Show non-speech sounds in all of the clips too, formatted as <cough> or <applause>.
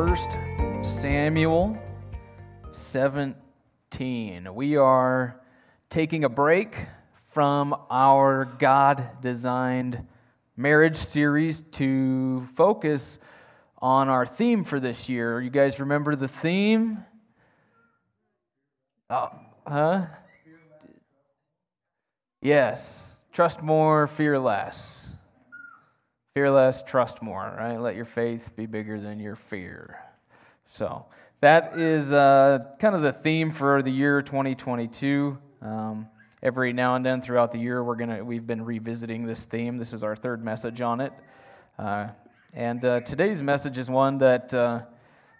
In uh, 1 Samuel 17. We are taking a break from our God designed marriage series to focus on our theme for this year. You guys remember the theme? Oh, huh? Yes. Trust more, fear less. Fear less, trust more, right? Let your faith be bigger than your fear. So that is uh, kind of the theme for the year 2022. Um, every now and then throughout the year, we're gonna we've been revisiting this theme. This is our third message on it, uh, and uh, today's message is one that uh,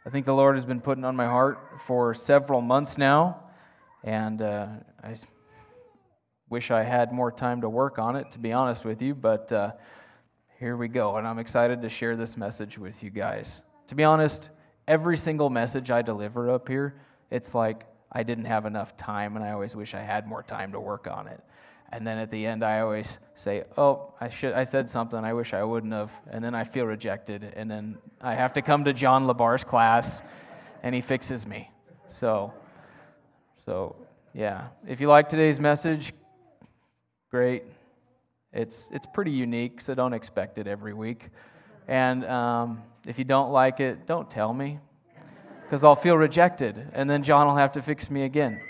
I think the Lord has been putting on my heart for several months now, and uh, I wish I had more time to work on it, to be honest with you, but uh, here we go, and I'm excited to share this message with you guys. To be honest, every single message I deliver up here, it's like I didn't have enough time, and I always wish I had more time to work on it. And then at the end, I always say, "Oh, I should. I said something. I wish I wouldn't have." And then I feel rejected, and then I have to come to John Labar's class, and he fixes me. So, so yeah. If you like today's message, great. It's, it's pretty unique, so don't expect it every week. And um, if you don't like it, don't tell me, because I'll feel rejected, and then John will have to fix me again.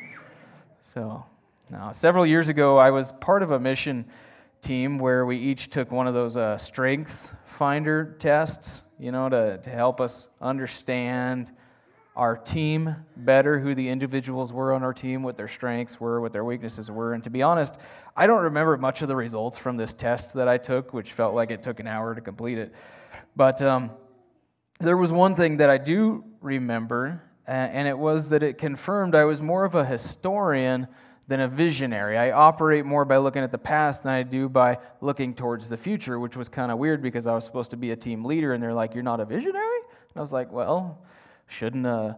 So, now, several years ago, I was part of a mission team where we each took one of those uh, strengths finder tests, you know, to, to help us understand our team better, who the individuals were on our team, what their strengths were, what their weaknesses were. And to be honest, I don't remember much of the results from this test that I took, which felt like it took an hour to complete it. But um, there was one thing that I do remember, and it was that it confirmed I was more of a historian than a visionary. I operate more by looking at the past than I do by looking towards the future, which was kind of weird because I was supposed to be a team leader, and they're like, You're not a visionary? And I was like, Well, Shouldn't a,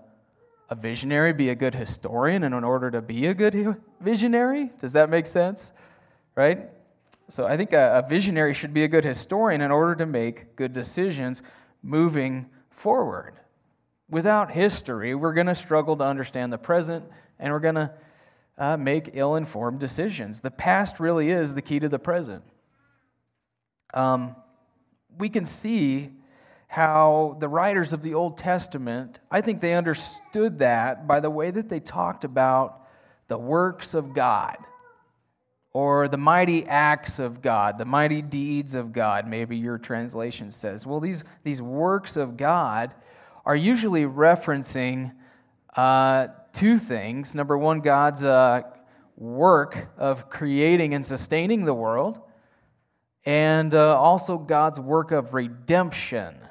a visionary be a good historian and in order to be a good visionary? Does that make sense? Right? So I think a, a visionary should be a good historian in order to make good decisions moving forward. Without history, we're going to struggle to understand the present and we're going to uh, make ill informed decisions. The past really is the key to the present. Um, we can see how the writers of the Old Testament, I think they understood that by the way that they talked about the works of God or the mighty acts of God, the mighty deeds of God, maybe your translation says. Well, these, these works of God are usually referencing uh, two things. Number one, God's uh, work of creating and sustaining the world, and uh, also God's work of redemption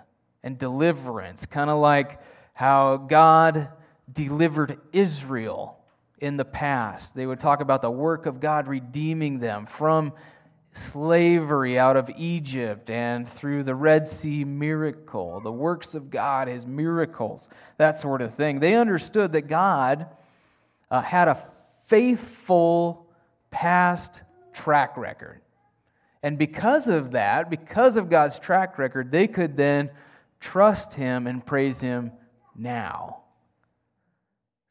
and deliverance, kind of like how God delivered Israel in the past. They would talk about the work of God redeeming them from slavery out of Egypt and through the Red Sea miracle, the works of God, his miracles, that sort of thing. They understood that God uh, had a faithful past track record. And because of that, because of God's track record, they could then trust him and praise him now.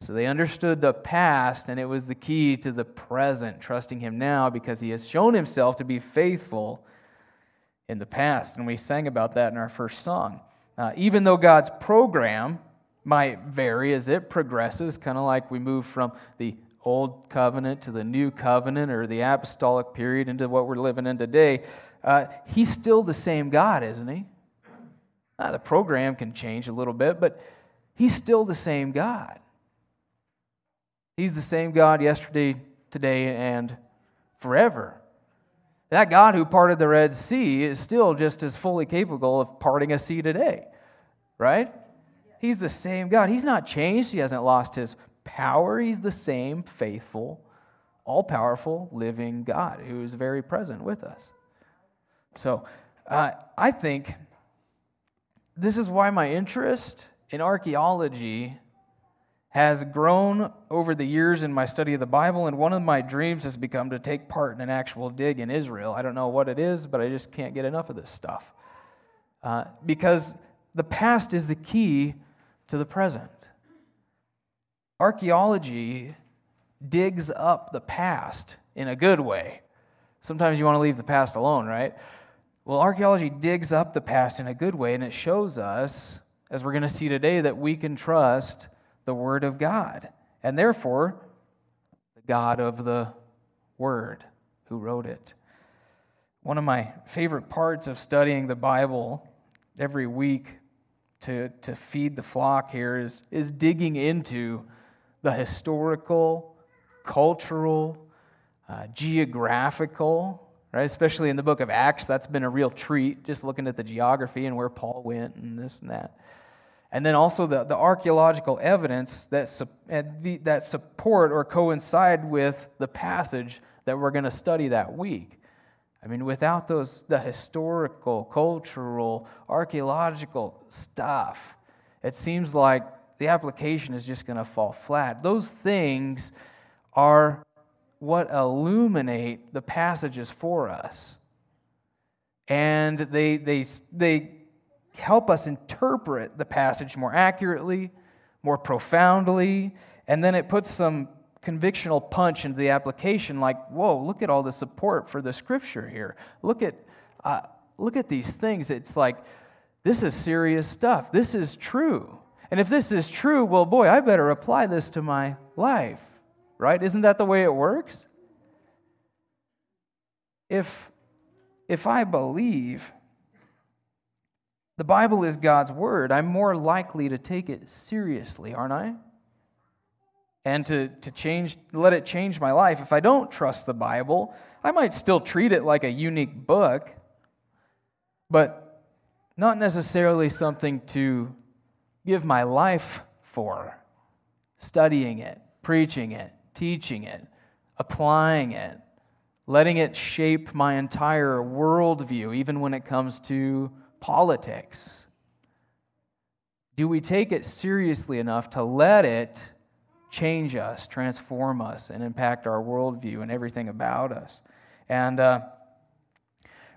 So they understood the past, and it was the key to the present, trusting him now because he has shown himself to be faithful in the past. And we sang about that in our first song. Uh, even though God's program might vary as it progresses, kind of like we move from the old covenant to the new covenant or the apostolic period into what we're living in today, uh, he's still the same God, isn't he? Uh, the program can change a little bit, but he's still the same God. He's the same God yesterday, today, and forever. That God who parted the Red Sea is still just as fully capable of parting a sea today, right? He's the same God. He's not changed. He hasn't lost his power. He's the same faithful, all powerful, living God who is very present with us. So uh, I think this is why my interest in archaeology has grown over the years in my study of the Bible, and one of my dreams has become to take part in an actual dig in Israel. I don't know what it is, but I just can't get enough of this stuff. Uh, because the past is the key to the present. Archaeology digs up the past in a good way. Sometimes you want to leave the past alone, right? Well, archaeology digs up the past in a good way, and it shows us, as we're going to see today, that we can trust the Word of God, and therefore the God of the Word who wrote it. One of my favorite parts of studying the Bible every week to, to feed the flock here is, is digging into the historical, cultural, uh, geographical, right? Especially in the book of Acts, that's been a real treat, just looking at the geography and where Paul went and this and that and then also the, the archaeological evidence that, that support or coincide with the passage that we're going to study that week. I mean, without those, the historical, cultural, archaeological stuff, it seems like the application is just going to fall flat. Those things are what illuminate the passages for us. And they, they, they help us interpret the passage more accurately, more profoundly, and then it puts some convictional punch into the application like whoa look at all the support for the scripture here. Look at uh, look at these things. It's like this is serious stuff. This is true. And if this is true well boy i better apply this to my life right isn't that the way it works if if i believe the Bible is God's word, I'm more likely to take it seriously, aren't I? And to, to change, let it change my life. If I don't trust the Bible, I might still treat it like a unique book, but not necessarily something to give my life for. Studying it, preaching it, teaching it, applying it, letting it shape my entire worldview, even when it comes to politics? Do we take it seriously enough to let it change us, transform us, and impact our worldview and everything about us? And uh,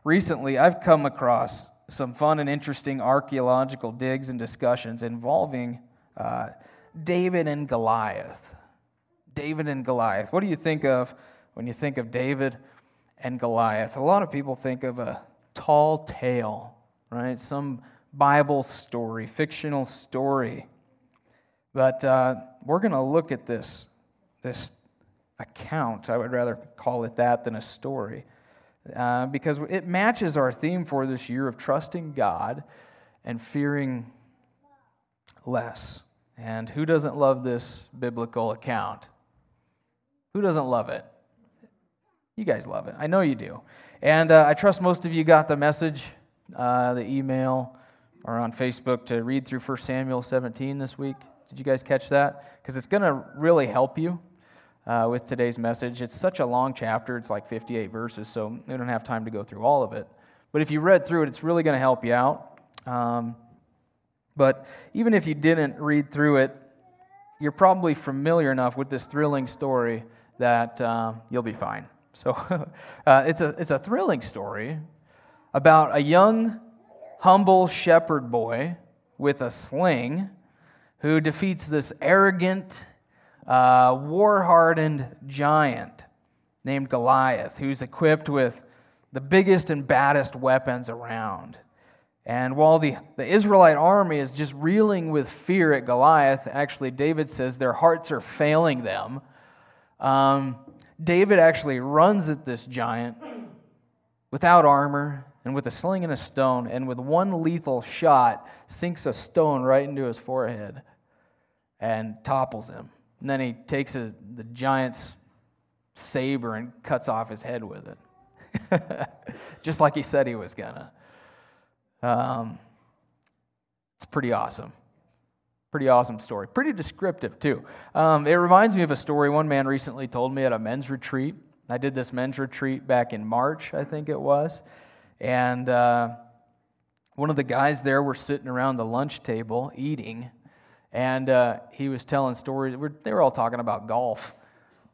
recently, I've come across some fun and interesting archaeological digs and discussions involving uh, David and Goliath. David and Goliath. What do you think of when you think of David and Goliath? A lot of people think of a tall tale right? Some Bible story, fictional story. But uh, we're going to look at this, this account. I would rather call it that than a story. Uh, because it matches our theme for this year of trusting God and fearing less. And who doesn't love this biblical account? Who doesn't love it? You guys love it. I know you do. And uh, I trust most of you got the message uh, the email or on Facebook to read through 1 Samuel 17 this week. Did you guys catch that? Because it's going to really help you uh, with today's message. It's such a long chapter, it's like 58 verses, so we don't have time to go through all of it. But if you read through it, it's really going to help you out. Um, but even if you didn't read through it, you're probably familiar enough with this thrilling story that uh, you'll be fine. So <laughs> uh, it's, a, it's a thrilling story about a young, humble shepherd boy with a sling who defeats this arrogant, uh, war hardened giant named Goliath, who's equipped with the biggest and baddest weapons around. And while the, the Israelite army is just reeling with fear at Goliath, actually, David says their hearts are failing them. Um, David actually runs at this giant without armor and with a sling and a stone, and with one lethal shot, sinks a stone right into his forehead and topples him. And then he takes a, the giant's saber and cuts off his head with it. <laughs> just like he said he was gonna. Um, it's pretty awesome. Pretty awesome story. Pretty descriptive, too. Um, it reminds me of a story one man recently told me at a men's retreat. I did this men's retreat back in March, I think it was. And uh, one of the guys there were sitting around the lunch table eating, and uh, he was telling stories. They were all talking about golf.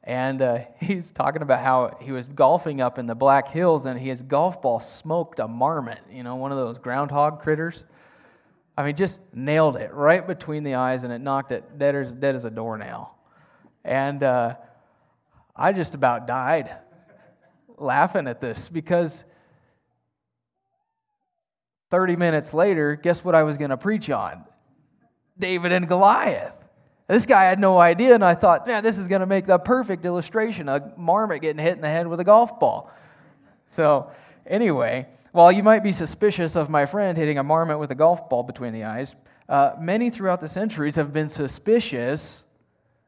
And uh, <laughs> he's talking about how he was golfing up in the Black Hills and his golf ball smoked a marmot, you know, one of those groundhog critters. I mean, just nailed it right between the eyes and it knocked it dead as, dead as a doornail. And uh, I just about died laughing at this because 30 minutes later, guess what I was going to preach on? David and Goliath. This guy had no idea, and I thought, man, this is going to make the perfect illustration a marmot getting hit in the head with a golf ball. So, anyway, while you might be suspicious of my friend hitting a marmot with a golf ball between the eyes, uh, many throughout the centuries have been suspicious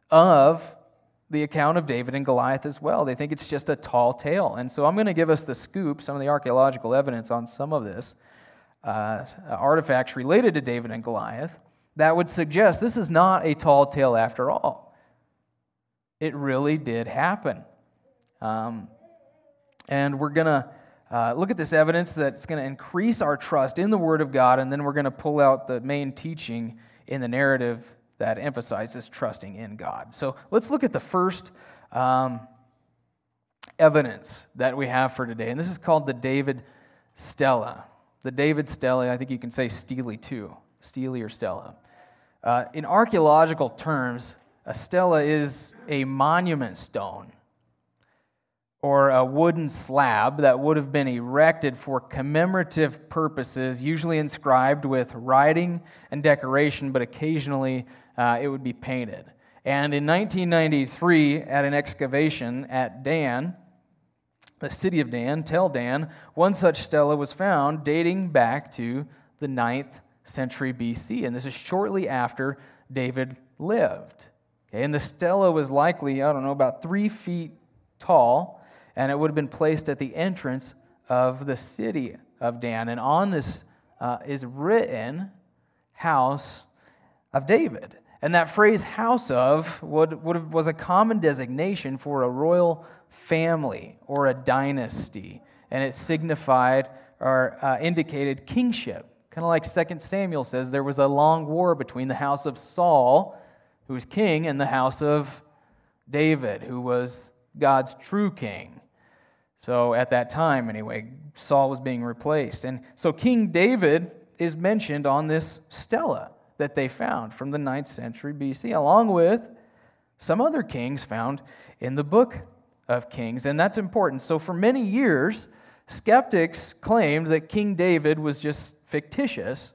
of the account of David and Goliath as well. They think it's just a tall tale. And so I'm going to give us the scoop, some of the archaeological evidence on some of this, uh, artifacts related to David and Goliath, that would suggest this is not a tall tale after all. It really did happen. Um, and we're going to uh, look at this evidence that's going to increase our trust in the Word of God, and then we're going to pull out the main teaching in the narrative that emphasizes trusting in God. So let's look at the first um, evidence that we have for today, and this is called the David Stella. The David Stela, I think you can say Stele too, Stele or Stella. Uh, in archaeological terms, a stela is a monument stone or a wooden slab that would have been erected for commemorative purposes, usually inscribed with writing and decoration, but occasionally uh, it would be painted. And in 1993, at an excavation at Dan, the city of Dan, Tel Dan, one such stela was found dating back to the 9th century BC. And this is shortly after David lived. Okay, and the stela was likely, I don't know, about three feet tall and it would have been placed at the entrance of the city of Dan. And on this uh, is written, House of David. And that phrase, house of, would, would have, was a common designation for a royal family or a dynasty. And it signified or uh, indicated kingship. Kind of like 2 Samuel says, there was a long war between the house of Saul, who was king, and the house of David, who was God's true king. So at that time, anyway, Saul was being replaced. And so King David is mentioned on this stela that they found from the 9th century BC, along with some other kings found in the book of Kings. And that's important. So for many years, skeptics claimed that King David was just fictitious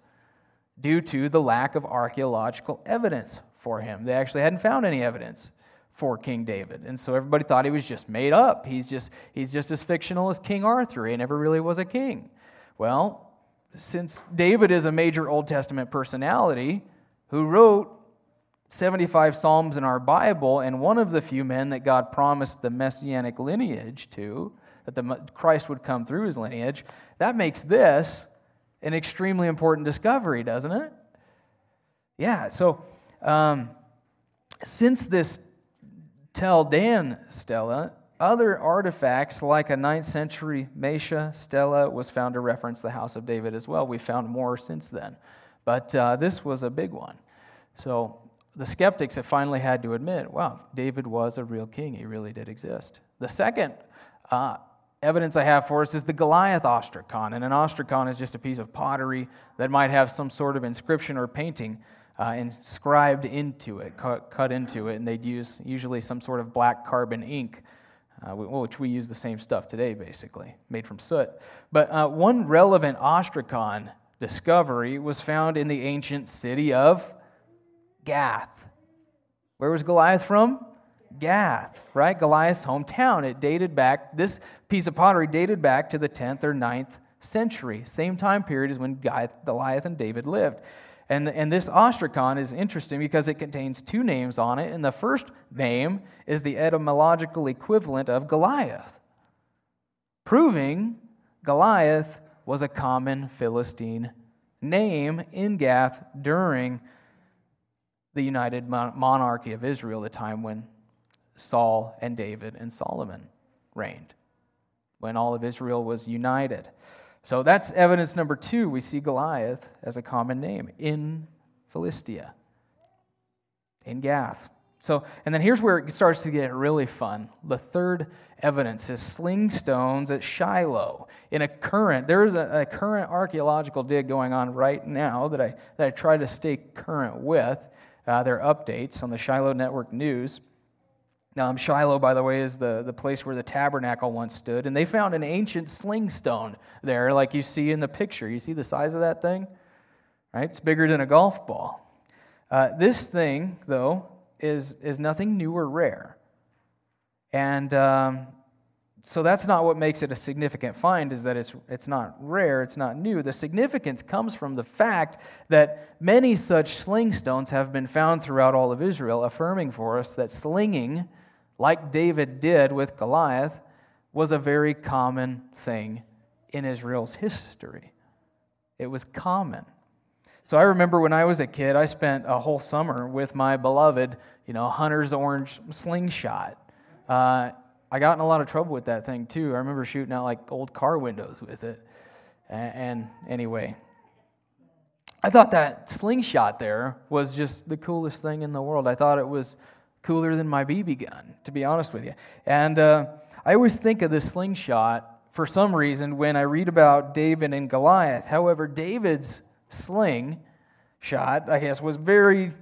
due to the lack of archaeological evidence for him. They actually hadn't found any evidence for King David. And so everybody thought he was just made up. He's just, he's just as fictional as King Arthur. He never really was a king. Well, since David is a major Old Testament personality who wrote 75 Psalms in our Bible, and one of the few men that God promised the messianic lineage to, that the Christ would come through his lineage, that makes this an extremely important discovery, doesn't it? Yeah, so um, since this Tel Dan Stella. other artifacts like a 9th century Mesha stela was found to reference the house of David as well. We found more since then, but uh, this was a big one. So the skeptics have finally had to admit, wow, David was a real king. He really did exist. The second uh, evidence I have for us is the Goliath ostracon. And an ostracon is just a piece of pottery that might have some sort of inscription or painting uh, inscribed into it, cut, cut, into it, and they'd use usually some sort of black carbon ink, uh, which we use the same stuff today, basically, made from soot. But uh, one relevant ostracon discovery was found in the ancient city of Gath. Where was Goliath from? Gath, right? Goliath's hometown. It dated back, this piece of pottery dated back to the 10th or 9th century, same time period as when Goliath and David lived. And, and this ostracon is interesting because it contains two names on it. And the first name is the etymological equivalent of Goliath. proving Goliath was a common Philistine name in Gath during the united monarchy of Israel, the time when Saul and David and Solomon reigned, when all of Israel was united. So that's evidence number two. We see Goliath as a common name in Philistia, in Gath. So, and then here's where it starts to get really fun. The third evidence is sling stones at Shiloh. In a current, there is a, a current archaeological dig going on right now that I, that I try to stay current with. Uh, their updates on the Shiloh Network News. Um, Shiloh, by the way, is the, the place where the tabernacle once stood. And they found an ancient sling stone there, like you see in the picture. You see the size of that thing? Right? It's bigger than a golf ball. Uh, this thing, though, is, is nothing new or rare. And um, so that's not what makes it a significant find, is that it's, it's not rare, it's not new. The significance comes from the fact that many such sling stones have been found throughout all of Israel, affirming for us that slinging, like David did with Goliath, was a very common thing in Israel's history. It was common. So I remember when I was a kid, I spent a whole summer with my beloved, you know, Hunter's Orange slingshot. Uh, I got in a lot of trouble with that thing too. I remember shooting out like old car windows with it. And, and anyway, I thought that slingshot there was just the coolest thing in the world. I thought it was cooler than my BB gun, to be honest with you. And uh, I always think of this slingshot for some reason when I read about David and Goliath. However, David's sling shot, I guess, was very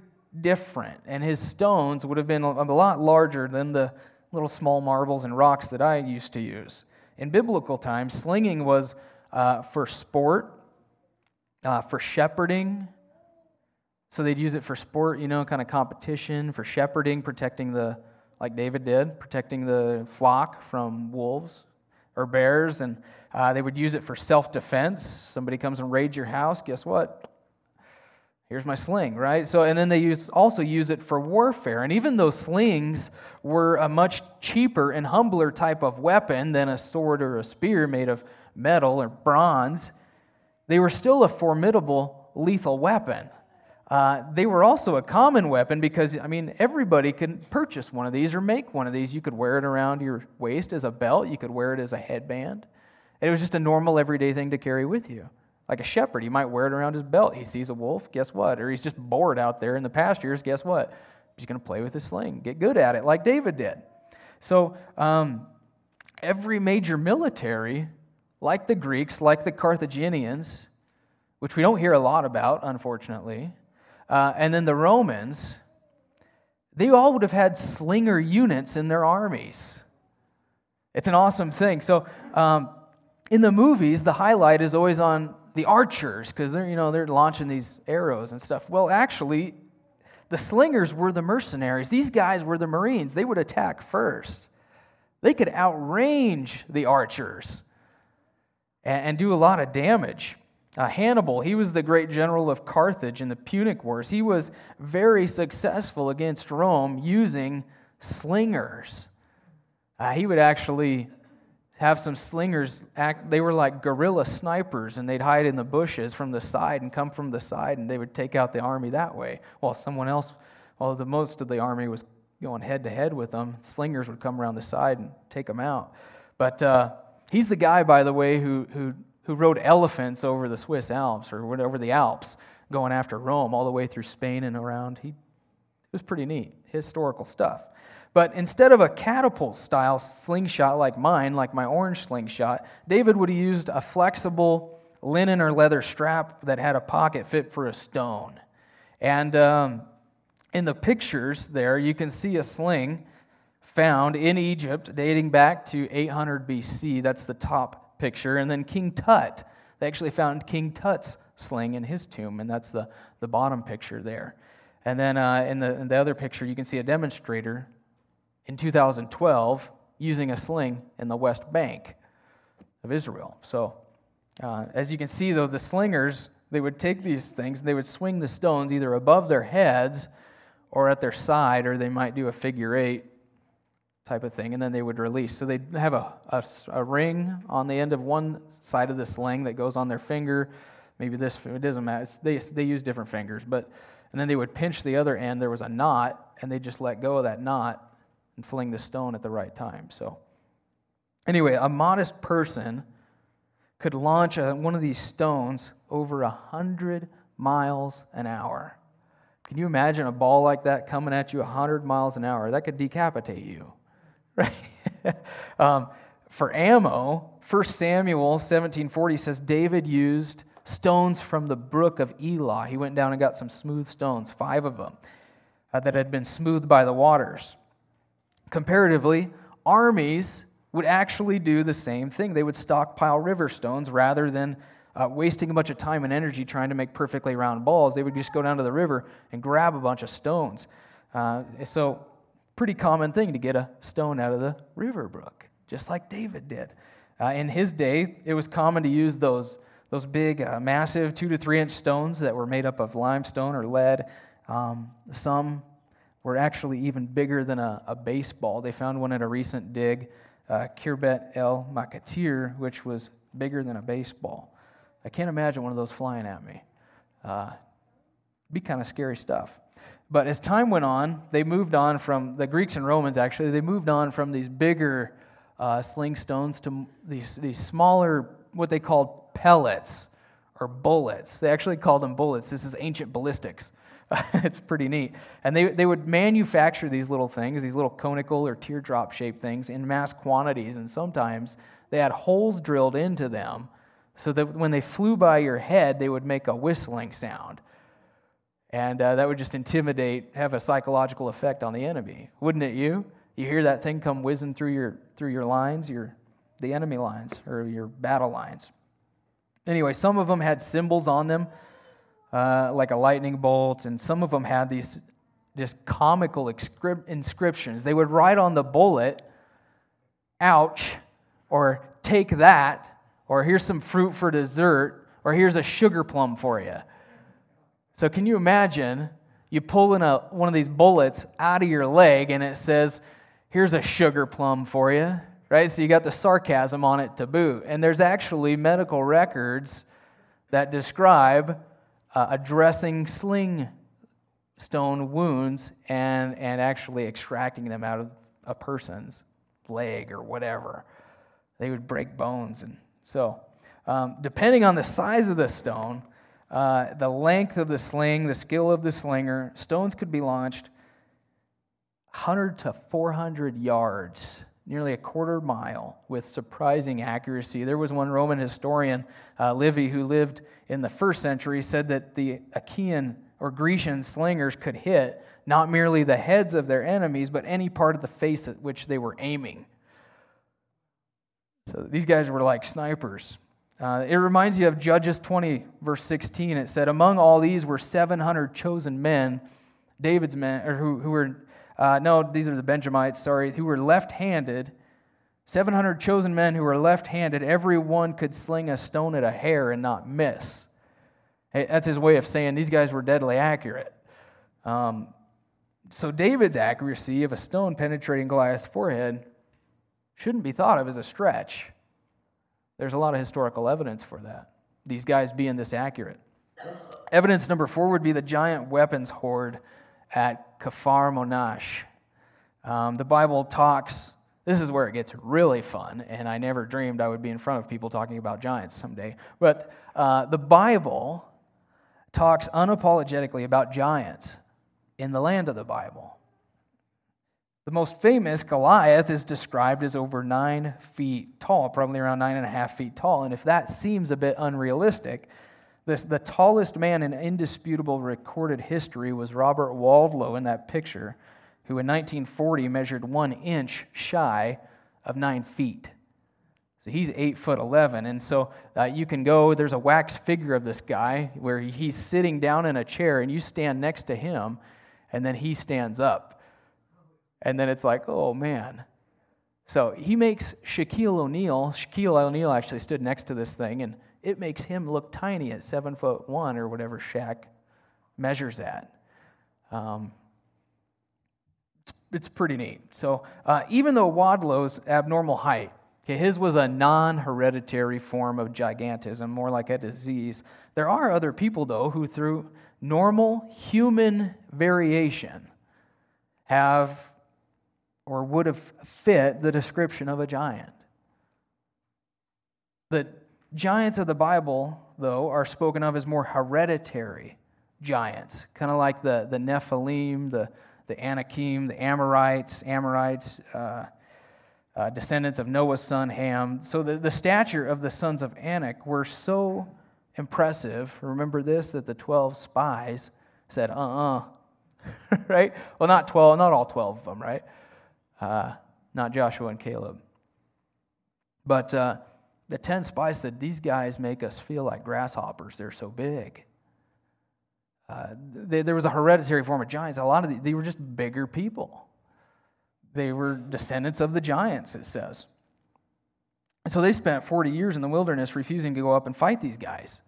different, and his stones would have been a lot larger than the little small marbles and rocks that I used to use. In biblical times, slinging was uh, for sport, uh, for shepherding. So they'd use it for sport, you know, kind of competition, for shepherding, protecting the, like David did, protecting the flock from wolves or bears. And uh, they would use it for self defense. Somebody comes and raids your house, guess what? Here's my sling, right? So, and then they use, also use it for warfare. And even though slings were a much cheaper and humbler type of weapon than a sword or a spear made of metal or bronze, they were still a formidable lethal weapon. Uh, they were also a common weapon because, I mean, everybody could purchase one of these or make one of these. You could wear it around your waist as a belt, you could wear it as a headband. It was just a normal, everyday thing to carry with you. Like a shepherd, he might wear it around his belt. He sees a wolf, guess what? Or he's just bored out there in the pastures, guess what? He's going to play with his sling, get good at it, like David did. So, um, every major military, like the Greeks, like the Carthaginians, which we don't hear a lot about, unfortunately, uh, and then the Romans, they all would have had slinger units in their armies. It's an awesome thing. So, um, in the movies, the highlight is always on the archers because they're you know they're launching these arrows and stuff. Well, actually, the slingers were the mercenaries. These guys were the Marines. They would attack first. They could outrange the archers and, and do a lot of damage. Uh, Hannibal, he was the great general of Carthage in the Punic Wars. He was very successful against Rome using slingers. Uh, he would actually have some slingers act they were like guerrilla snipers and they'd hide in the bushes from the side and come from the side and they would take out the army that way while someone else while the most of the army was going head to head with them slingers would come around the side and take them out but uh, he's the guy by the way who, who, who rode elephants over the swiss alps or over the alps going after rome all the way through spain and around he, it was pretty neat historical stuff but instead of a catapult style slingshot like mine, like my orange slingshot, David would have used a flexible linen or leather strap that had a pocket fit for a stone. And um, in the pictures there, you can see a sling found in Egypt dating back to 800 BC. That's the top picture. And then King Tut, they actually found King Tut's sling in his tomb, and that's the, the bottom picture there. And then uh, in, the, in the other picture, you can see a demonstrator in 2012 using a sling in the West Bank of Israel. So, uh, as you can see, though, the slingers, they would take these things, they would swing the stones either above their heads or at their side, or they might do a figure eight type of thing, and then they would release. So they'd have a, a, a, ring on the end of one side of the sling that goes on their finger. Maybe this, it doesn't matter. They, they use different fingers, but, and then they would pinch the other end. There was a knot, and they just let go of that knot and fling the stone at the right time. So, anyway, a modest person could launch a, one of these stones over a hundred miles an hour. Can you imagine a ball like that coming at you 100 miles an hour? That could decapitate you. <laughs> right? um, for ammo, 1 Samuel 17:40 says David used stones from the brook of Elah. He went down and got some smooth stones, five of them, uh, that had been smoothed by the waters. Comparatively, armies would actually do the same thing. They would stockpile river stones rather than uh, wasting a bunch of time and energy trying to make perfectly round balls. They would just go down to the river and grab a bunch of stones. Uh, so pretty common thing to get a stone out of the river brook, just like David did. Uh, in his day, it was common to use those, those big, uh, massive two to three inch stones that were made up of limestone or lead. Um, some were actually even bigger than a, a, baseball. They found one at a recent dig, uh, Khirbet el Makatir, which was bigger than a baseball. I can't imagine one of those flying at me. Uh, be kind of scary stuff. But as time went on, they moved on from the Greeks and Romans, actually, they moved on from these bigger uh, sling stones to these, these smaller, what they called pellets or bullets. They actually called them bullets. This is ancient ballistics. <laughs> it's pretty neat. And they, they would manufacture these little things, these little conical or teardrop shaped things, in mass quantities. And sometimes they had holes drilled into them so that when they flew by your head, they would make a whistling sound. And uh, that would just intimidate, have a psychological effect on the enemy. Wouldn't it you? You hear that thing come whizzing through your, through your lines, your, the enemy lines, or your battle lines. Anyway, some of them had symbols on them, uh, like a lightning bolt, and some of them had these just comical inscriptions. They would write on the bullet, ouch, or take that, or here's some fruit for dessert, or here's a sugar plum for you. So, can you imagine you pulling a, one of these bullets out of your leg and it says, Here's a sugar plum for you, right? So, you got the sarcasm on it to boot. And there's actually medical records that describe uh, addressing sling stone wounds and, and actually extracting them out of a person's leg or whatever. They would break bones. And so, um, depending on the size of the stone, uh, the length of the sling, the skill of the slinger. Stones could be launched 100 to 400 yards, nearly a quarter mile, with surprising accuracy. There was one Roman historian, uh, Livy, who lived in the first century, said that the Achaean or Grecian slingers could hit not merely the heads of their enemies, but any part of the face at which they were aiming. So these guys were like snipers. Uh, it reminds you of Judges 20, verse 16. It said, Among all these were 700 chosen men, David's men, or who, who were, uh, no, these are the Benjamites, sorry, who were left handed. 700 chosen men who were left handed. Every one could sling a stone at a hair and not miss. Hey, that's his way of saying these guys were deadly accurate. Um, so David's accuracy of a stone penetrating Goliath's forehead shouldn't be thought of as a stretch. There's a lot of historical evidence for that, these guys being this accurate. Evidence number four would be the giant weapons hoard at Kfar Monash. Um, the Bible talks, this is where it gets really fun, and I never dreamed I would be in front of people talking about giants someday. But uh, the Bible talks unapologetically about giants in the land of the Bible. The most famous, Goliath, is described as over nine feet tall, probably around nine and a half feet tall. And if that seems a bit unrealistic, this, the tallest man in indisputable recorded history was Robert Wadlow in that picture, who in 1940 measured one inch shy of nine feet. So he's eight foot 11. And so uh, you can go, there's a wax figure of this guy where he's sitting down in a chair and you stand next to him, and then he stands up. And then it's like, oh man. So he makes Shaquille O'Neal, Shaquille O'Neal actually stood next to this thing, and it makes him look tiny at seven foot one or whatever Shaq measures at. Um, it's pretty neat. So uh, even though Wadlow's abnormal height, okay, his was a non-hereditary form of gigantism, more like a disease. There are other people though who, through normal human variation, have or would have fit the description of a giant. The giants of the Bible, though, are spoken of as more hereditary giants, kind of like the, the Nephilim, the, the Anakim, the Amorites, Amorites, uh, uh, descendants of Noah's son Ham. So the, the stature of the sons of Anak were so impressive. Remember this that the 12 spies said, uh uh-uh. uh <laughs> right? Well, not 12, not all 12 of them, right? Uh, not Joshua and Caleb. But uh, the 10 spies said, These guys make us feel like grasshoppers. They're so big. Uh, they, there was a hereditary form of giants. A lot of the, they were just bigger people. They were descendants of the giants, it says. And so they spent 40 years in the wilderness refusing to go up and fight these guys.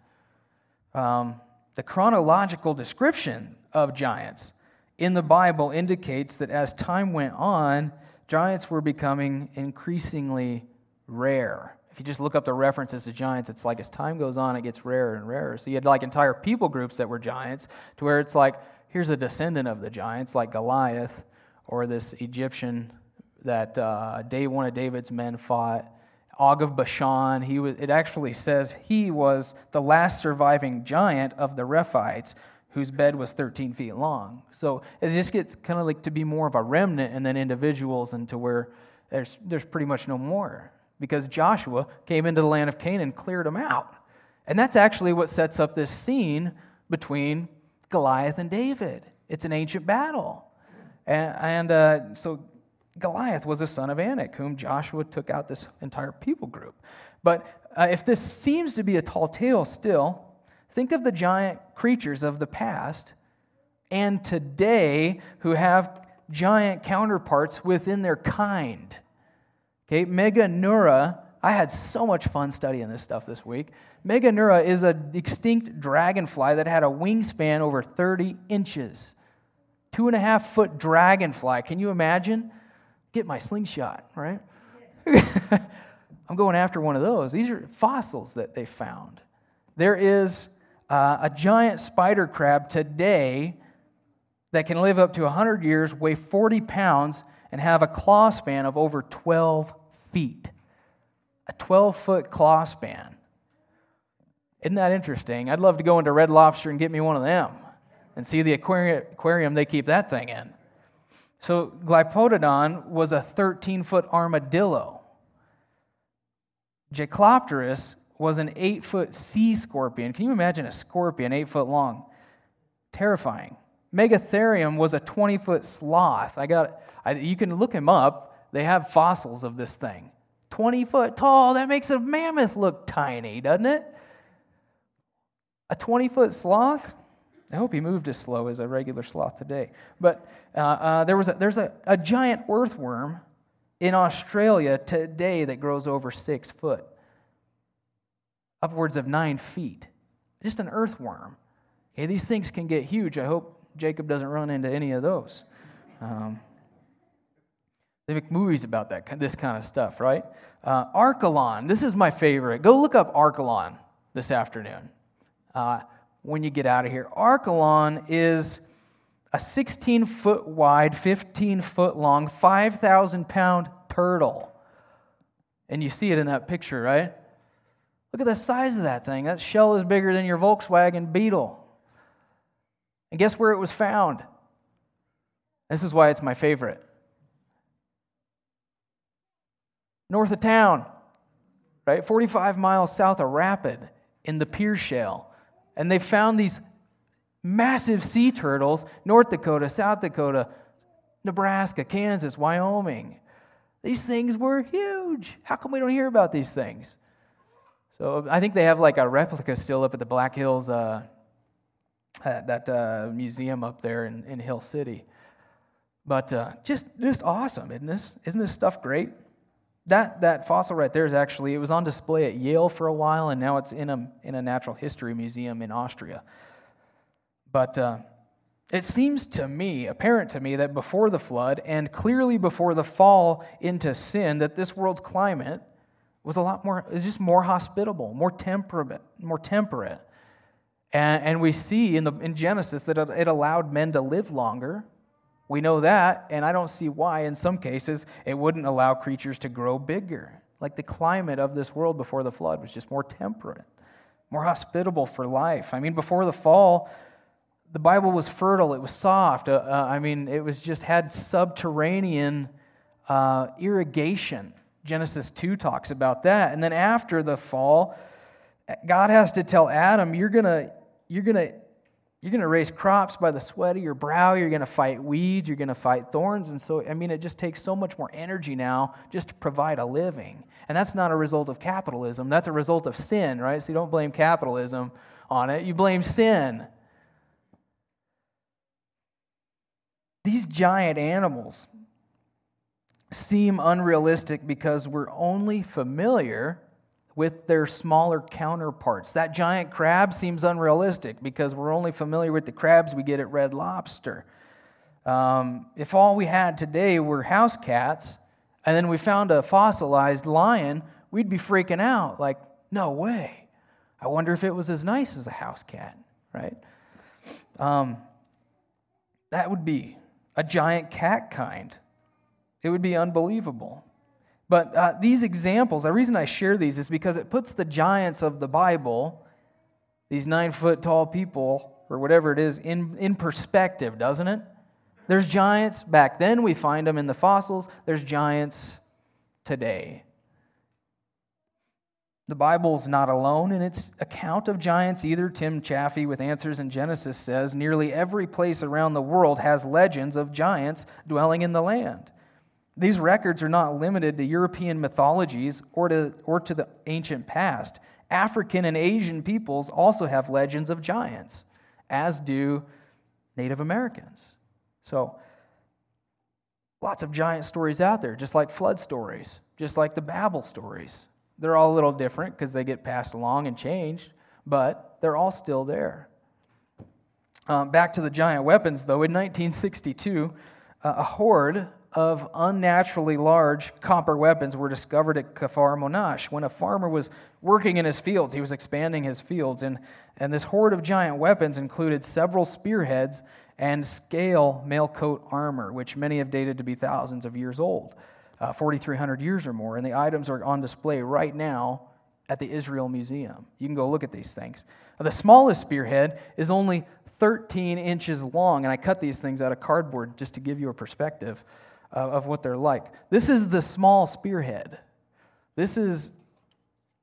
Um, the chronological description of giants in the Bible indicates that as time went on, giants were becoming increasingly rare. If you just look up the references to giants, it's like as time goes on, it gets rarer and rarer. So you had like entire people groups that were giants, to where it's like, here's a descendant of the giants, like Goliath, or this Egyptian that uh, day one of David's men fought. Og of Bashan, he was, it actually says he was the last surviving giant of the Rephaites, whose bed was 13 feet long. So it just gets kind of like to be more of a remnant and then individuals, and to where there's, there's pretty much no more because Joshua came into the land of Canaan and cleared them out. And that's actually what sets up this scene between Goliath and David. It's an ancient battle. And, and uh, so Goliath was a son of Anak, whom Joshua took out this entire people group. But uh, if this seems to be a tall tale still, think of the giant creatures of the past and today who have giant counterparts within their kind. Okay, Meganeura, I had so much fun studying this stuff this week. Meganeura is an extinct dragonfly that had a wingspan over 30 inches. Two and a half foot dragonfly. Can you imagine? Get my slingshot, right? <laughs> I'm going after one of those. These are fossils that they found. There is uh, a giant spider crab today that can live up to 100 years, weigh 40 pounds, and have a claw span of over 12 feet. A 12 foot claw span. Isn't that interesting? I'd love to go into Red Lobster and get me one of them and see the aquarium they keep that thing in. So, Glyptodon was a 13 foot armadillo. Jaekelopterus was an 8 foot sea scorpion. Can you imagine a scorpion 8 foot long? Terrifying. Megatherium was a 20 foot sloth. I got, I, you can look him up. They have fossils of this thing. 20 foot tall. That makes a mammoth look tiny, doesn't it? A 20 foot sloth? I hope he moved as slow as a regular sloth today. But uh, uh, there was a, there's a, a giant earthworm in Australia today that grows over six foot, upwards of nine feet. Just an earthworm. Okay, these things can get huge. I hope Jacob doesn't run into any of those. Um, they make movies about that, this kind of stuff, right? Uh, Archelon, this is my favorite. Go look up Archelon this afternoon uh, when you get out of here. Archelon is a 16 foot wide, 15 foot long, 5,000 pound turtle. And you see it in that picture, right? Look at the size of that thing. That shell is bigger than your Volkswagen Beetle. And guess where it was found? This is why it's my favorite. North of town, right? 45 miles south of Rapid in the Pierre Shale. And they found these massive sea turtles, North Dakota, South Dakota, Nebraska, Kansas, Wyoming. These things were huge. How come we don't hear about these things? So I think they have like a replica still up at the Black Hills uh, at that uh, museum up there in, in Hill City. But uh, just, just awesome, isn't this? Isn't this stuff great? That, that fossil right there is actually, it was on display at Yale for a while, and now it's in a, in a natural history museum in Austria. But uh, It seems to me, apparent to me, that before the flood and clearly before the fall into sin, that this world's climate was a lot more, is just more hospitable, more temperate, more temperate. And, and we see in, the, in Genesis that it, it allowed men to live longer. We know that, and I don't see why, in some cases, it wouldn't allow creatures to grow bigger. Like the climate of this world before the flood was just more temperate, more hospitable for life. I mean, before the fall, the Bible was fertile, it was soft. Uh, uh, I mean, it was just had subterranean uh, irrigation. Genesis 2 talks about that. And then after the fall, God has to tell Adam, you're going to you're going to you're going to raise crops by the sweat of your brow. You're going to fight weeds. You're going to fight thorns. And so, I mean, it just takes so much more energy now just to provide a living. And that's not a result of capitalism. That's a result of sin, right? So you don't blame capitalism on it, you blame sin. These giant animals seem unrealistic because we're only familiar with their smaller counterparts. That giant crab seems unrealistic because we're only familiar with the crabs we get at Red Lobster. Um, if all we had today were house cats, and then we found a fossilized lion, we'd be freaking out. Like, no way. I wonder if it was as nice as a house cat, right? Um, that would be a giant cat kind. It would be unbelievable. But uh, these examples, the reason I share these is because it puts the giants of the Bible, these nine foot tall people, or whatever it is, in, in perspective, doesn't it? There's giants back then, we find them in the fossils. There's giants today. The Bible's not alone in its account of giants either. Tim Chaffey, with Answers in Genesis, says nearly every place around the world has legends of giants dwelling in the land. These records are not limited to European mythologies or to, or to the ancient past. African and Asian peoples also have legends of giants, as do Native Americans. So, lots of giant stories out there, just like flood stories, just like the Babel stories. They're all a little different because they get passed along and changed, but they're all still there. Um, back to the giant weapons, though, in 1962, uh, a hoard of unnaturally large copper weapons were discovered at Kfar Monash when a farmer was working in his fields. He was expanding his fields, and, and this hoard of giant weapons included several spearheads and scale mail coat armor, which many have dated to be thousands of years old uh, 4,300 years or more, and the items are on display right now at the Israel Museum. You can go look at these things. The smallest spearhead is only 13 inches long, and I cut these things out of cardboard just to give you a perspective of, of what they're like. This is the small spearhead. This is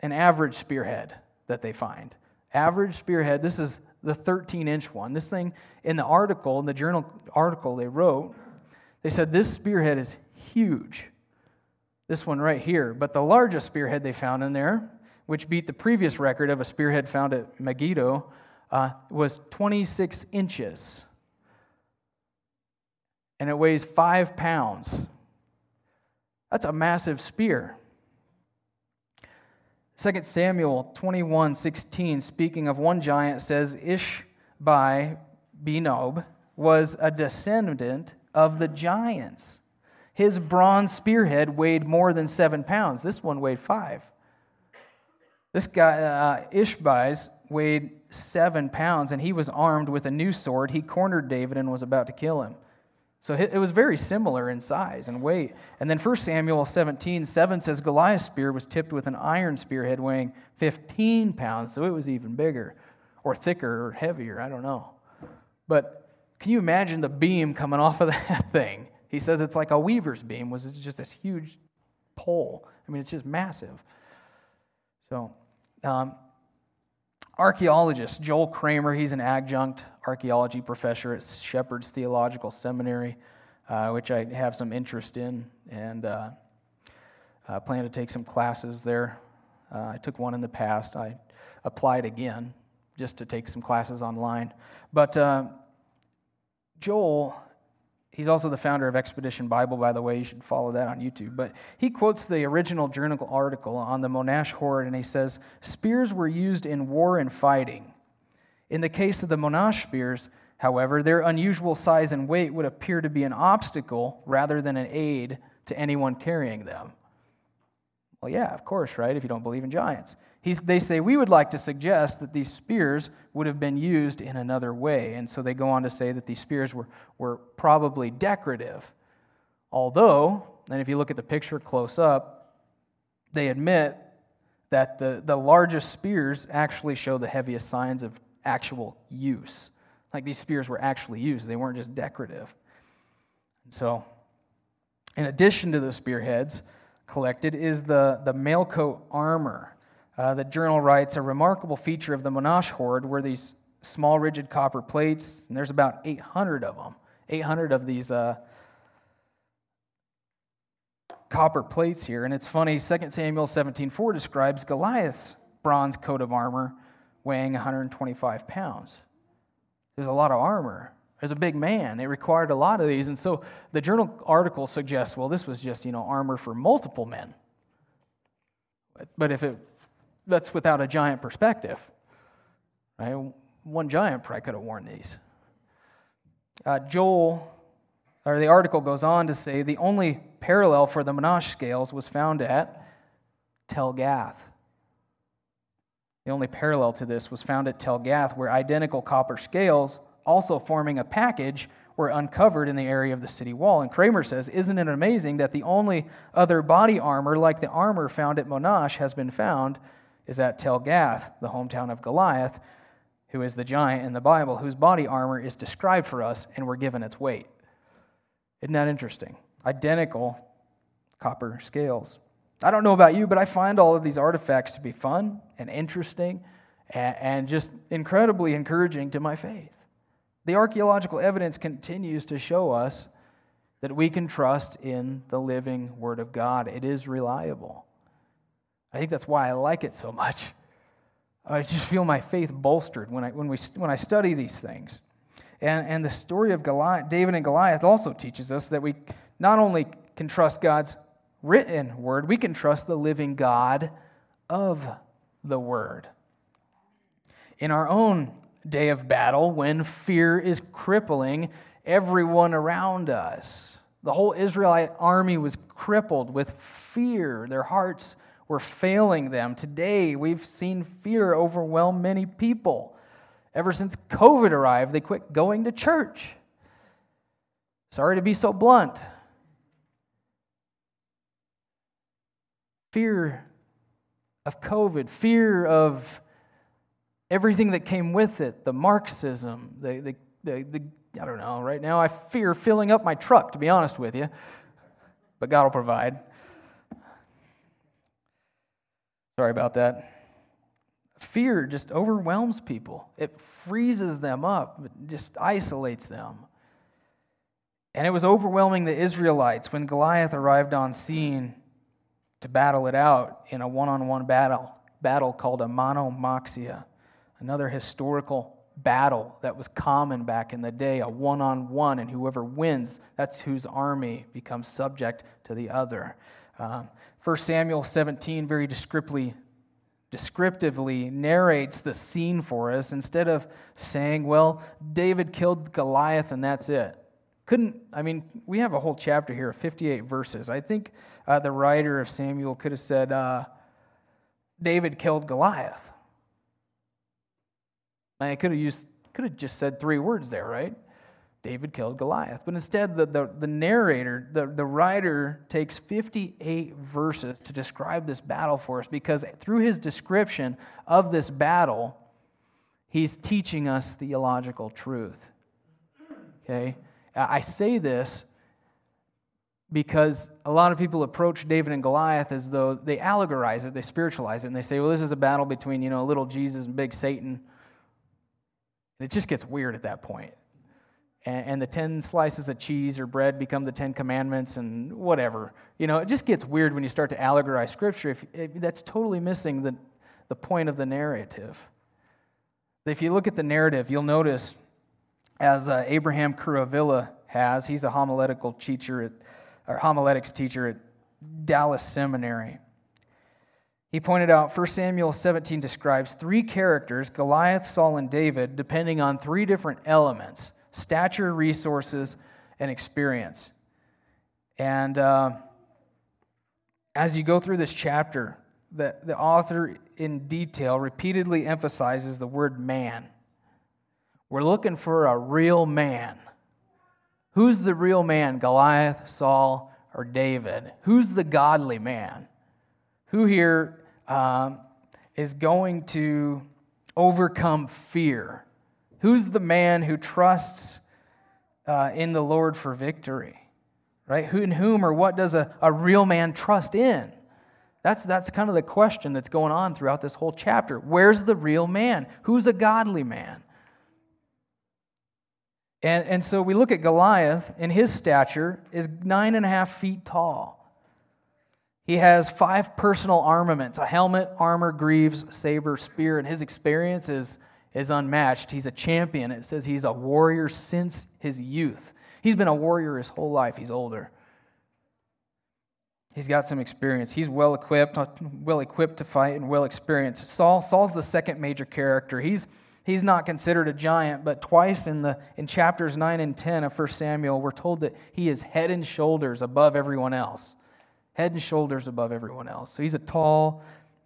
an average spearhead that they find. Average spearhead, this is the 13 inch one. This thing in the article, in the journal article they wrote, they said this spearhead is huge this one right here. But the largest spearhead they found in there, which beat the previous record of a spearhead found at Megiddo, uh, was 26 inches. And it weighs five pounds. That's a massive spear. 2 Samuel 21 16, speaking of one giant, says Ishbi Benob was a descendant of the giants. His bronze spearhead weighed more than seven pounds. This one weighed five. This guy, uh, Ishbi's, weighed seven pounds, and he was armed with a new sword. He cornered David and was about to kill him. So it was very similar in size and weight. And then 1 Samuel 17, 7 says Goliath's spear was tipped with an iron spearhead weighing 15 pounds, so it was even bigger or thicker or heavier. I don't know. But can you imagine the beam coming off of <laughs> that thing? He says it's like a weaver's beam, was just this huge pole. I mean, it's just massive. So, um, archaeologist Joel Kramer, he's an adjunct archaeology professor at Shepherd's Theological Seminary, uh, which I have some interest in, and uh, I plan to take some classes there. Uh, I took one in the past. I applied again just to take some classes online. But uh, Joel He's also the founder of Expedition Bible, by the way. You should follow that on YouTube. But he quotes the original journal article on the Monash hoard, and he says Spears were used in war and fighting. In the case of the Monash spears, However, their unusual size and weight would appear to be an obstacle rather than an aid to anyone carrying them. Well, yeah, of course, right? If you don't believe in giants. He's, they say, we would like to suggest that these spears would have been used in another way. And so they go on to say that these spears were, were probably decorative. Although, and if you look at the picture close up, they admit that the, the largest spears actually show the heaviest signs of actual use. Like these spears were actually used, they weren't just decorative. And so, in addition to the spearheads collected, is the, the mail coat armor. Uh, the journal writes a remarkable feature of the Monash hoard were these small, rigid copper plates, and there's about 800 of them. 800 of these uh, copper plates here. And it's funny, 2 Samuel 17:4 describes Goliath's bronze coat of armor weighing 125 pounds. There's a lot of armor. There's a big man. It required a lot of these. And so the journal article suggests, well, this was just, you know, armor for multiple men. But if it, that's without a giant perspective, right? One giant probably could have worn these. Uh, Joel, or the article goes on to say the only parallel for the Monash scales was found at Tel Gath. The only parallel to this was found at Tel Gath, where identical copper scales, also forming a package, were uncovered in the area of the city wall. And Kramer says, Isn't it amazing that the only other body armor like the armor found at Monash has been found is at Tel Gath, the hometown of Goliath, who is the giant in the Bible, whose body armor is described for us and we're given its weight. Isn't that interesting? Identical copper scales. I don't know about you, but I find all of these artifacts to be fun and interesting and, just incredibly encouraging to my faith. The archaeological evidence continues to show us that we can trust in the living Word of God. It is reliable. I think that's why I like it so much. I just feel my faith bolstered when I, when we, when I study these things. And, and the story of Goliath, David and Goliath also teaches us that we not only can trust God's written word, we can trust the living God of the word. In our own day of battle, when fear is crippling everyone around us, the whole Israelite army was crippled with fear. Their hearts were failing them. Today, we've seen fear overwhelm many people. Ever since COVID arrived, they quit going to church. Sorry to be so blunt, fear of COVID, fear of everything that came with it, the Marxism, the, the, the, the, I don't know, right now I fear filling up my truck, to be honest with you, but God will provide. Sorry about that. Fear just overwhelms people. It freezes them up, it just isolates them. And it was overwhelming the Israelites when Goliath arrived on scene to battle it out in a one on one battle, battle called a monomaxia, another historical battle that was common back in the day, a one on one, and whoever wins, that's whose army becomes subject to the other. Um, 1 Samuel 17 very descriptively, descriptively narrates the scene for us instead of saying, well, David killed Goliath and that's it. Couldn't, I mean, we have a whole chapter here, 58 verses. I think uh, the writer of Samuel could have said, uh, David killed Goliath. I could have used, could have just said three words there, right? David killed Goliath. But instead, the, the, the narrator, the, the writer, takes 58 verses to describe this battle for us because through his description of this battle, he's teaching us theological truth. Okay? I say this because a lot of people approach David and Goliath as though they allegorize it, they spiritualize it, and they say, well, this is a battle between, you know, little Jesus and big Satan. And it just gets weird at that point. And, and the 10 slices of cheese or bread become the 10 commandments and whatever. You know, it just gets weird when you start to allegorize Scripture. If, if that's totally missing the, the point of the narrative. If you look at the narrative, you'll notice as uh, Abraham Kuruvilla has. He's a homiletical teacher at, or homiletics teacher at Dallas Seminary. he pointed out 1 Samuel 17 describes three characters Goliath, Saul, and David, depending on three different elements stature, resources, and experience. And uh, as you go through this chapter, the, the author in detail repeatedly emphasizes the word man. We're looking for a real man. Who's the real man? Goliath, Saul, or David? Who's the godly man? Who here um, is going to overcome fear? Who's the man who trusts uh, in the Lord for victory? Right? Who in whom or what does a, a real man trust in? That's, that's kind of the question that's going on throughout this whole chapter. Where's the real man? Who's a godly man? And, and so we look at Goliath, and his stature is nine and a half feet tall. He has five personal armaments a helmet, armor, greaves, saber, spear, and his experience is, is unmatched. He's a champion. It says he's a warrior since his youth. He's been a warrior his whole life. He's older. He's got some experience. He's well equipped, well equipped to fight and well experienced. Saul, Saul's the second major character. He's He's not considered a giant, but twice in, the, in chapters 9 and 10 of 1 Samuel, we're told that he is head and shoulders above everyone else. Head and shoulders above everyone else. So he's a tall,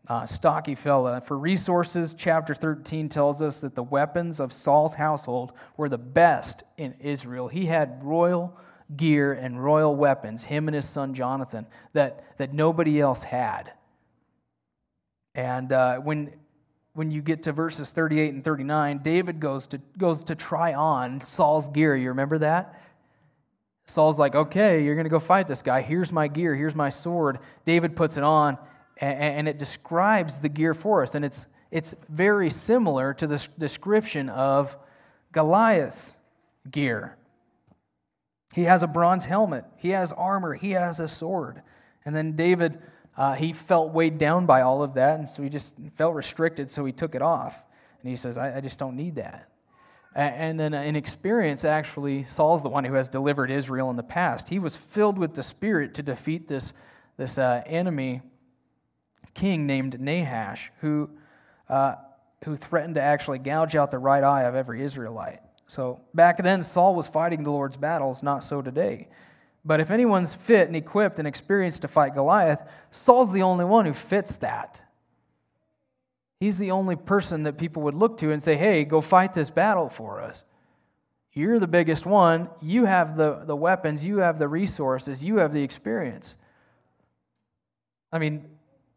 uh, stocky fella. For resources, chapter 13 tells us that the weapons of Saul's household were the best in Israel. He had royal gear and royal weapons, him and his son Jonathan, that, that nobody else had. And uh, when when you get to verses 38 and 39, David goes to, goes to try on Saul's gear. You remember that? Saul's like, okay, you're going to go fight this guy. Here's my gear. Here's my sword. David puts it on, and, it describes the gear for us. And it's, it's very similar to the description of Goliath's gear. He has a bronze helmet, he has armor, he has a sword. And then David uh, he felt weighed down by all of that, and so he just felt restricted, so he took it off. And he says, I, I just don't need that. And then in experience, actually, Saul's the one who has delivered Israel in the past. He was filled with the Spirit to defeat this, this uh, enemy king named Nahash, who, uh, who threatened to actually gouge out the right eye of every Israelite. So back then, Saul was fighting the Lord's battles, not so today. But if anyone's fit and equipped and experienced to fight Goliath, Saul's the only one who fits that. He's the only person that people would look to and say, hey, go fight this battle for us. You're the biggest one. You have the, the weapons, you have the resources, you have the experience. I mean,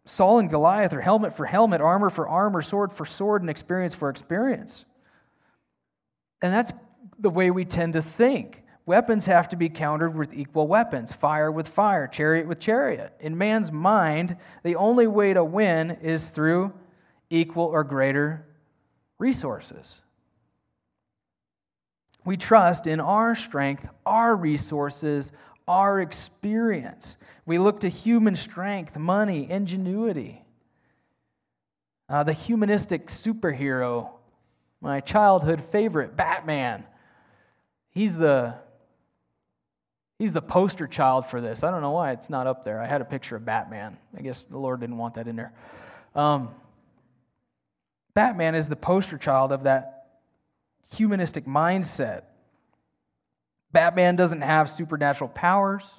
Saul and Goliath are helmet for helmet, armor for armor, sword for sword, and experience for experience. And that's the way we tend to think. Weapons have to be countered with equal weapons, fire with fire, chariot with chariot. In man's mind, the only way to win is through equal or greater resources. We trust in our strength, our resources, our experience. We look to human strength, money, ingenuity. Uh, the humanistic superhero, my childhood favorite, Batman. He's the He's the poster child for this. I don't know why it's not up there. I had a picture of Batman. I guess the Lord didn't want that in there. Um, Batman is the poster child of that humanistic mindset. Batman doesn't have supernatural powers.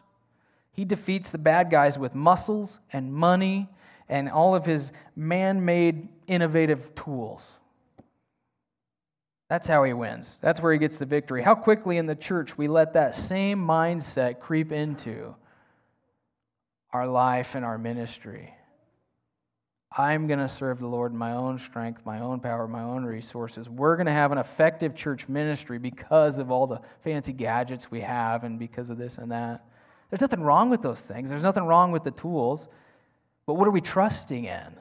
He defeats the bad guys with muscles and money and all of his man made innovative tools. That's how he wins. That's where he gets the victory. How quickly in the church we let that same mindset creep into our life and our ministry. I'm going to serve the Lord in my own strength, my own power, my own resources. We're going to have an effective church ministry because of all the fancy gadgets we have and because of this and that. There's nothing wrong with those things. There's nothing wrong with the tools. But what are we trusting in?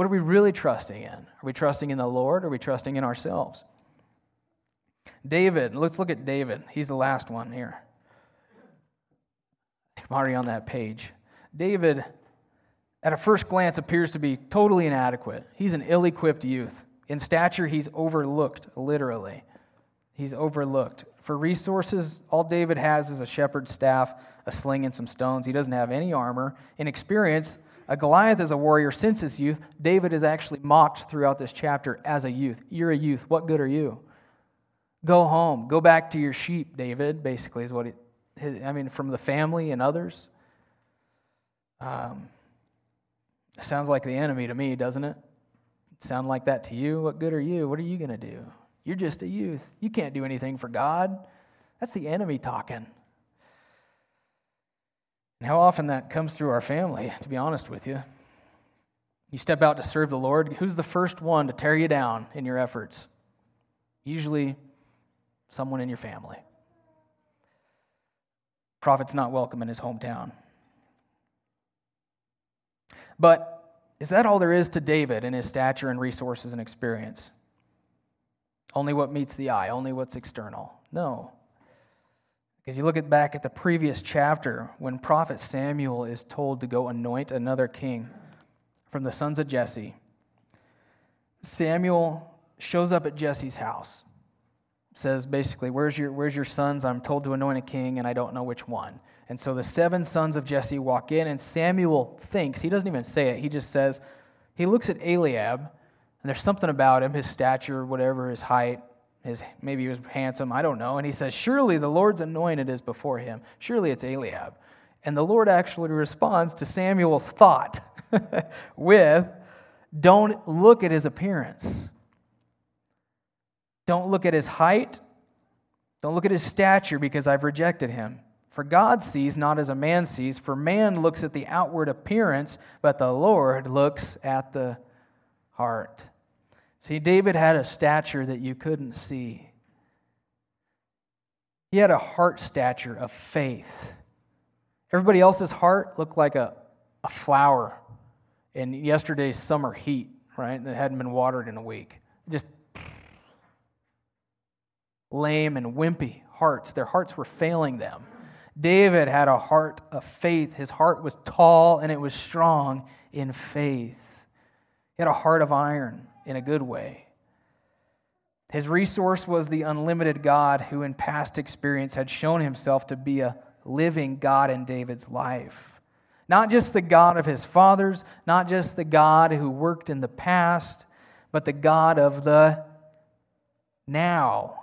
What are we really trusting in? Are we trusting in the Lord? Or are we trusting in ourselves? David, let's look at David. He's the last one here. I'm already on that page. David, at a first glance, appears to be totally inadequate. He's an ill equipped youth. In stature, he's overlooked, literally. He's overlooked. For resources, all David has is a shepherd's staff, a sling, and some stones. He doesn't have any armor. In experience, A Goliath is a warrior since his youth. David is actually mocked throughout this chapter as a youth. You're a youth. What good are you? Go home. Go back to your sheep, David, basically, is what he, I mean, from the family and others. Um, sounds like the enemy to me, doesn't it? Sound like that to you? What good are you? What are you going to do? You're just a youth. You can't do anything for God. That's the enemy talking. And how often that comes through our family, to be honest with you. You step out to serve the Lord, who's the first one to tear you down in your efforts? Usually someone in your family. Prophet's not welcome in his hometown. But is that all there is to David in his stature and resources and experience? Only what meets the eye, only what's external? No. Because you look at back at the previous chapter when prophet Samuel is told to go anoint another king from the sons of Jesse. Samuel shows up at Jesse's house. Says basically, where's your, where's your sons? I'm told to anoint a king, and I don't know which one. And so the seven sons of Jesse walk in, and Samuel thinks, he doesn't even say it, he just says, he looks at Eliab, and there's something about him, his stature, whatever, his height, his, maybe he was handsome, I don't know. And he says, Surely the Lord's anointed is before him. Surely it's Eliab. And the Lord actually responds to Samuel's thought <laughs> with, Don't look at his appearance. Don't look at his height. Don't look at his stature because I've rejected him. For God sees not as a man sees, for man looks at the outward appearance, but the Lord looks at the heart. See, David had a stature that you couldn't see. He had a heart stature of faith. Everybody else's heart looked like a, a flower in yesterday's summer heat, right? That hadn't been watered in a week. Just lame and wimpy hearts. Their hearts were failing them. David had a heart of faith. His heart was tall and it was strong in faith. He had a heart of iron in a good way. His resource was the unlimited God who, in past experience, had shown himself to be a living God in David's life. Not just the God of his fathers, not just the God who worked in the past, but the God of the now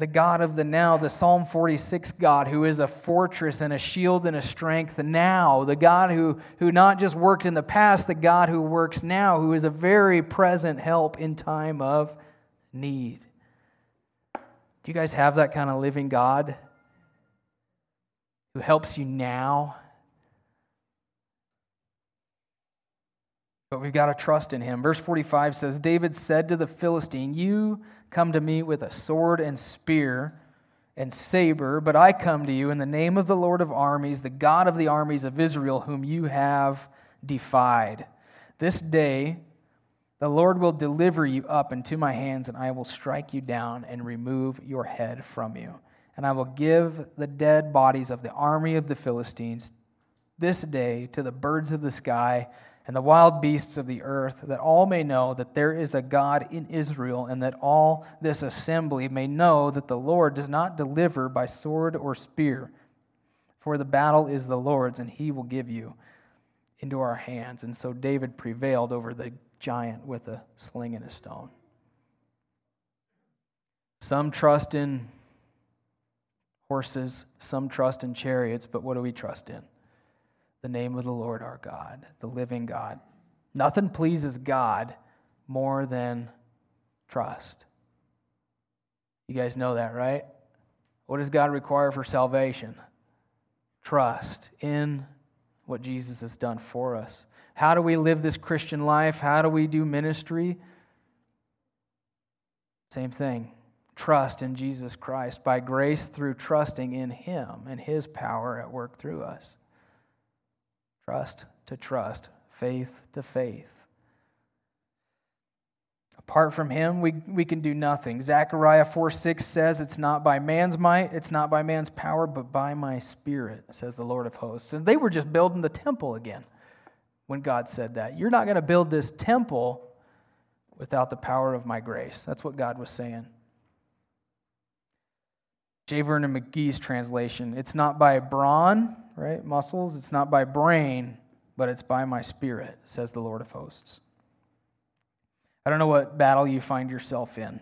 the God of the now, the Psalm 46 God, who is a fortress and a shield and a strength now, the God who, who not just worked in the past, the God who works now, who is a very present help in time of need. Do you guys have that kind of living God who helps you now? But we've got to trust in him. Verse 45 says David said to the Philistine, You come to me with a sword and spear and saber, but I come to you in the name of the Lord of armies, the God of the armies of Israel, whom you have defied. This day the Lord will deliver you up into my hands, and I will strike you down and remove your head from you. And I will give the dead bodies of the army of the Philistines this day to the birds of the sky and the wild beasts of the earth, that all may know that there is a God in Israel, and that all this assembly may know that the Lord does not deliver by sword or spear. For the battle is the Lord's, and he will give you into our hands. And so David prevailed over the giant with a sling and a stone. Some trust in horses, some trust in chariots, but what do we trust in? The name of the Lord our God, the living God. Nothing pleases God more than trust. You guys know that, right? What does God require for salvation? Trust in what Jesus has done for us. How do we live this Christian life? How do we do ministry? Same thing. Trust in Jesus Christ by grace through trusting in Him and His power at work through us trust to trust, faith to faith. Apart from him, we, we can do nothing. Zechariah 4 6 says, It's not by man's might, it's not by man's power, but by my spirit, says the Lord of hosts. And they were just building the temple again when God said that. You're not going to build this temple without the power of my grace. That's what God was saying. J. Vernon McGee's translation It's not by brawn, right? Muscles. It's not by brain, but it's by my spirit, says the Lord of hosts. I don't know what battle you find yourself in,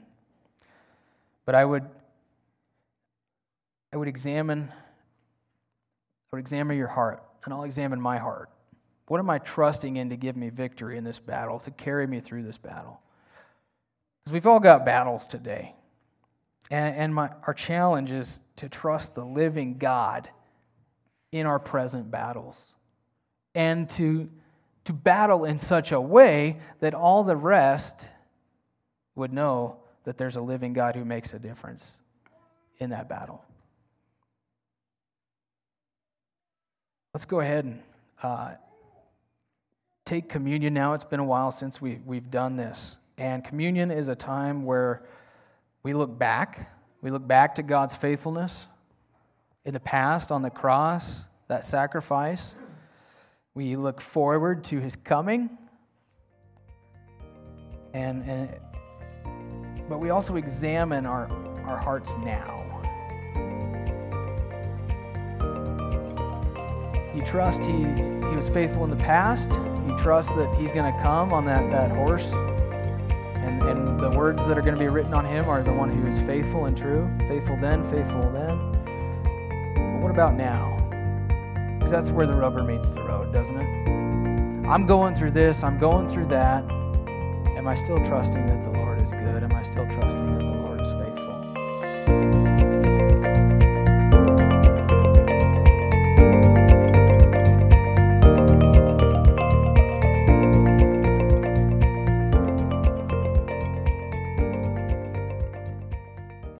but I would I would examine I would examine your heart, and I'll examine my heart. What am I trusting in to give me victory in this battle, to carry me through this battle? Because we've all got battles today. And, and my, our challenge is to trust the living God in our present battles and to, to battle in such a way that all the rest would know that there's a living God who makes a difference in that battle. Let's go ahead and uh, take communion now. It's been a while since we, we've done this. And communion is a time where we look back. We look back to God's faithfulness in the past on the cross, that sacrifice. We look forward to his coming. And, and but we also examine our, our hearts now. You trust he, he was faithful in the past. You trust that he's going to come on that, that horse. And, and the words that are going to be written on him are the one who is faithful and true. Faithful then, faithful then. About now? Because that's where the rubber meets the road, doesn't it? I'm going through this, I'm going through that. Am I still trusting that the Lord is good? Am I still trusting that the Lord is faithful?